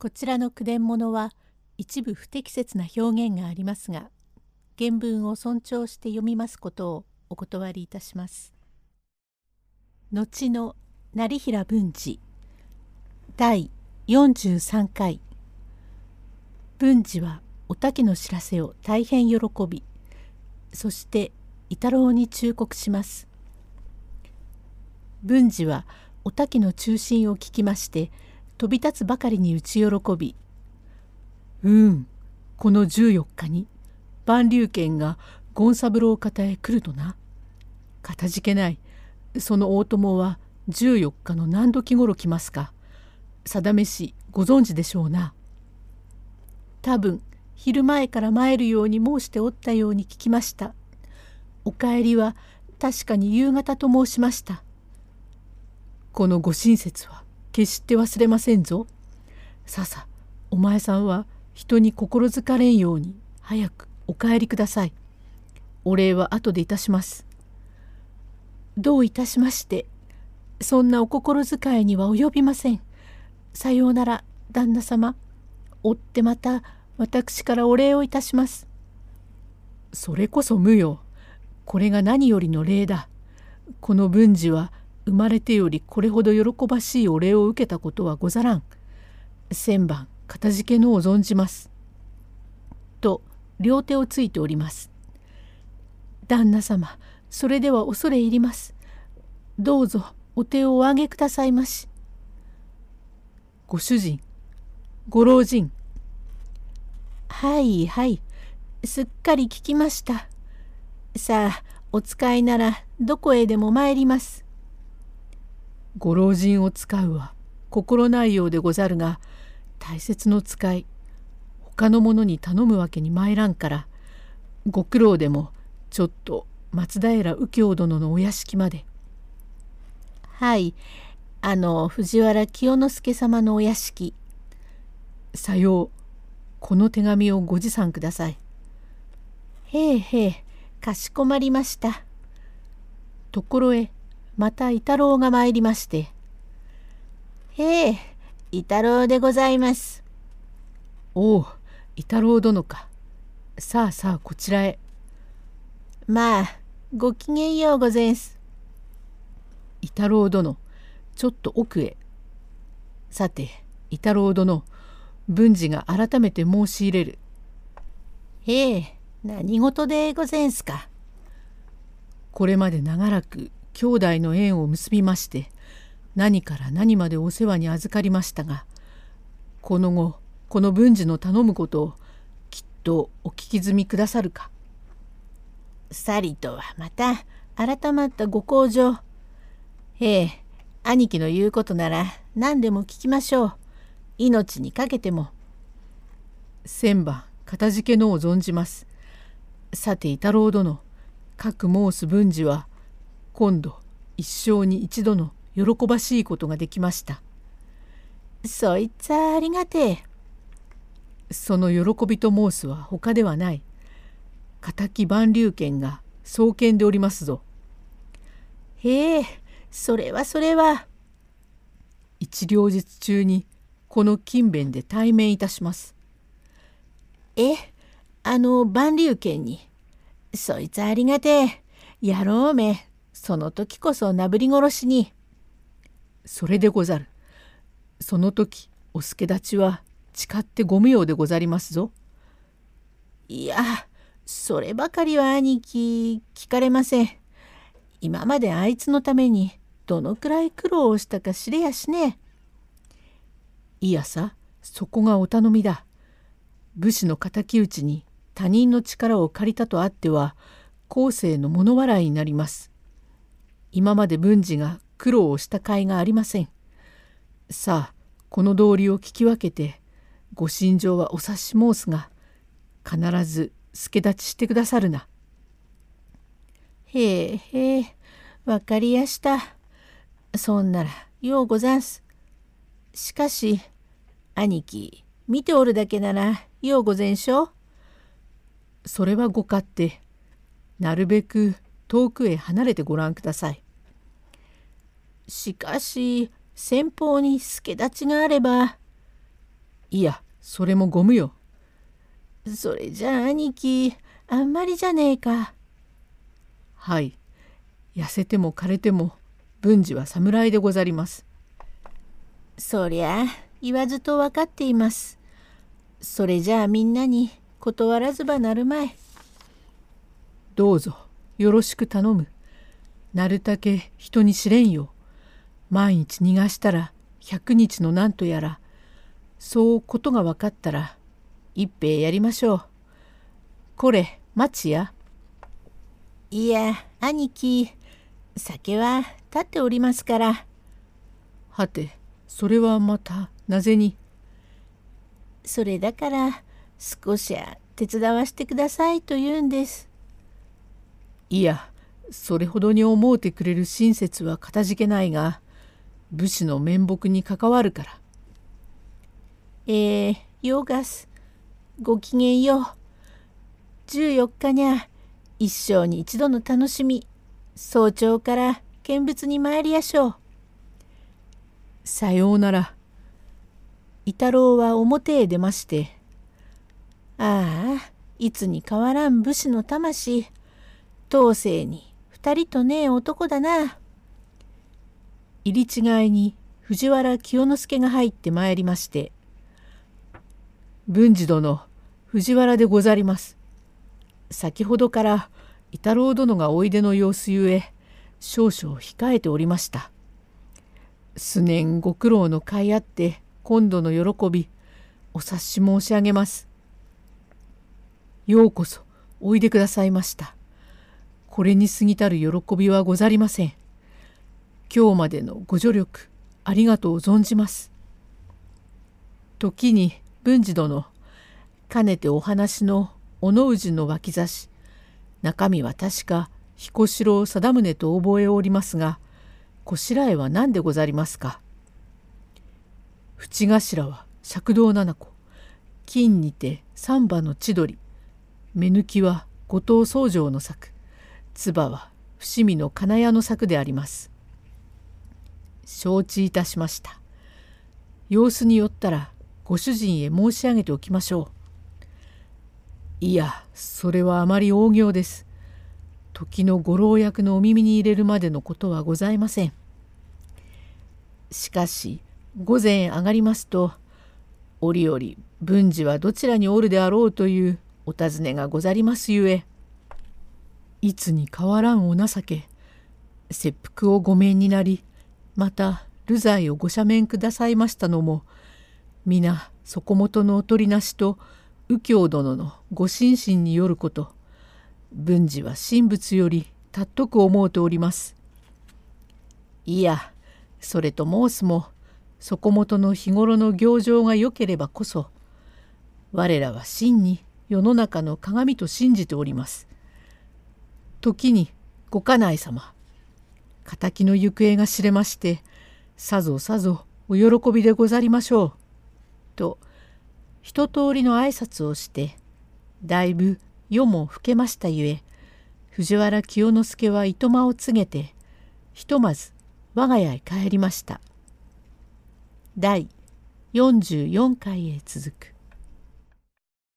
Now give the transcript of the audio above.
こちらの句伝物は一部不適切な表現がありますが原文を尊重して読みますことをお断りいたします。後の成平文治第43回文治はおたけの知らせを大変喜びそして伊太郎に忠告します。文治はおたけの中心を聞きまして飛び立つばかりに打ち喜び「うんこの14日に万竜軒が権三郎方へ来るとな。かたじけないその大友は14日の何時ごろ来ますか定めしご存知でしょうな。多分昼前から参るように申しておったように聞きました。お帰りは確かに夕方と申しました。このご親切は決して忘れませんぞ。ささお前さんは人に心づかれんように早くお帰りください。お礼は後でいたします。どういたしまして。そんなお心遣いには及びません。さようなら旦那様。追ってまた私からお礼をいたします。それこそ無用。これが何よりの礼だ。この文治は生まれてよりこれほど喜ばしいお礼を受けたことはござらん。千番かたじけのを存じます。と両手をついております。旦那様それでは恐れ入ります。どうぞお手をお上げくださいまし。ご主人ご老人はいはいすっかり聞きました。さあお使いならどこへでも参ります。ご老人を使うは心ないようでござるが大切の使い他の者に頼むわけに参らんからご苦労でもちょっと松平右京殿のお屋敷まで。はいあの藤原清之助様のお屋敷。さようこの手紙をご持参ください。へえへえかしこまりました。ところへまた伊太郎が参りまして「へえ伊太郎でございます」「おお伊太郎殿か。さあさあこちらへ」「まあごきげんようごぜんす」「伊太郎殿ちょっと奥へ」「さて伊太郎殿文治が改めて申し入れる」「へえ何事でごぜんすか」これまで長らく兄弟の縁を結びまして何から何までお世話に預かりましたがこの後この文治の頼むことをきっとお聞き済みくださるか。さりとはまた改まったご厚情。ええ兄貴の言うことなら何でも聞きましょう。命にかけても。千番かたじけのを存じます。さて伊太郎殿各申す文治は今度一生に一度の喜ばしいことができました。そいつはありがてえ。その喜びと申すは他ではない。敵万竜剣が創建でおりますぞ。へえ、それはそれは。一両日中にこの勤勉で対面いたします。え、あの万竜剣に。そいつありがてえ。やろうめ。その時こそなぶり殺しに。それでござる。その時お助立ちは誓ってご無用でござりますぞ。いやそればかりは兄貴聞かれません。今まであいつのためにどのくらい苦労をしたか知れやしねいやさそこがお頼みだ。武士の敵討ちに他人の力を借りたとあっては後世の物笑いになります。今まで文治が苦労をした甲斐がありません。さあこの道理を聞き分けてご心情はお察し申すが必ず助立ちしてくださるな。へえへえ分かりやした。そんならようござんす。しかし兄貴見ておるだけならようごぜんしょう。それはご勝手。なるべく遠くへ離れてご覧ください。しかし先方に助立ちがあればいやそれもゴムよ。それじゃあ兄貴あんまりじゃねえか。はい痩せても枯れても文治は侍でござります。そりゃ言わずと分かっています。それじゃあみんなに断らずばなるまい。どうぞよろしく頼む。なるたけ人に知れんよ。毎日逃がしたら百日のなんとやらそうことが分かったら一杯やりましょう。これ待ちや。いや兄貴酒は立っておりますから。はてそれはまたなぜに？それだから少しは手伝わしてくださいと言うんです。いやそれほどに思うてくれる親切はかたじけないが武士の面目に関わるから。えー、ヨーガスごきげんよう。14日にゃ一生に一度の楽しみ早朝から見物に参りやしょう。さようなら。伊太郎は表へ出まして、ああ、いつに変わらん武士の魂、当世に二人とねえ男だな。入り違いに藤原清之助が入ってまいりまして、文治殿、藤原でござります。先ほどから伊太郎殿がおいでの様子ゆえ、少々控えておりました。数年ご苦労の甲斐あって今度の喜びお察し申し上げます。ようこそおいでくださいました。これに過ぎたる喜びはござりません。今日までのご助力ありがとう存じます。時に文治殿かねてお話の小野氏の脇差し中身は確か彦四郎貞宗と覚えおりますがこしらえは何でござりますか？淵頭は尺道七子金にて三羽の千鳥目抜きは後藤宗城の作唾は伏見の金谷の作であります。承知いたしました。様子によったらご主人へ申し上げておきましょう。いやそれはあまり大行です。時のご老役のお耳に入れるまでのことはございません。しかし午前上がりますと折々文治はどちらにおるであろうというお尋ねがござりますゆえいつに変わらんお情け切腹をご免になりまた流罪をご赦免くださいましたのも皆そこもとのおとりなしと右京殿のご心身によること文治は神仏より尊く思うております。いやそれと申すもそこもとの日頃の行情が良ければこそ我らは真に世の中の鏡と信じております。時にご家内様敵の行方が知れましてさぞさぞお喜びでござりましょう」と一通りの挨拶をしてだいぶ夜も更けましたゆえ藤原清之助はいとまを告げてひとまず我が家へ帰りました。第44回へ続く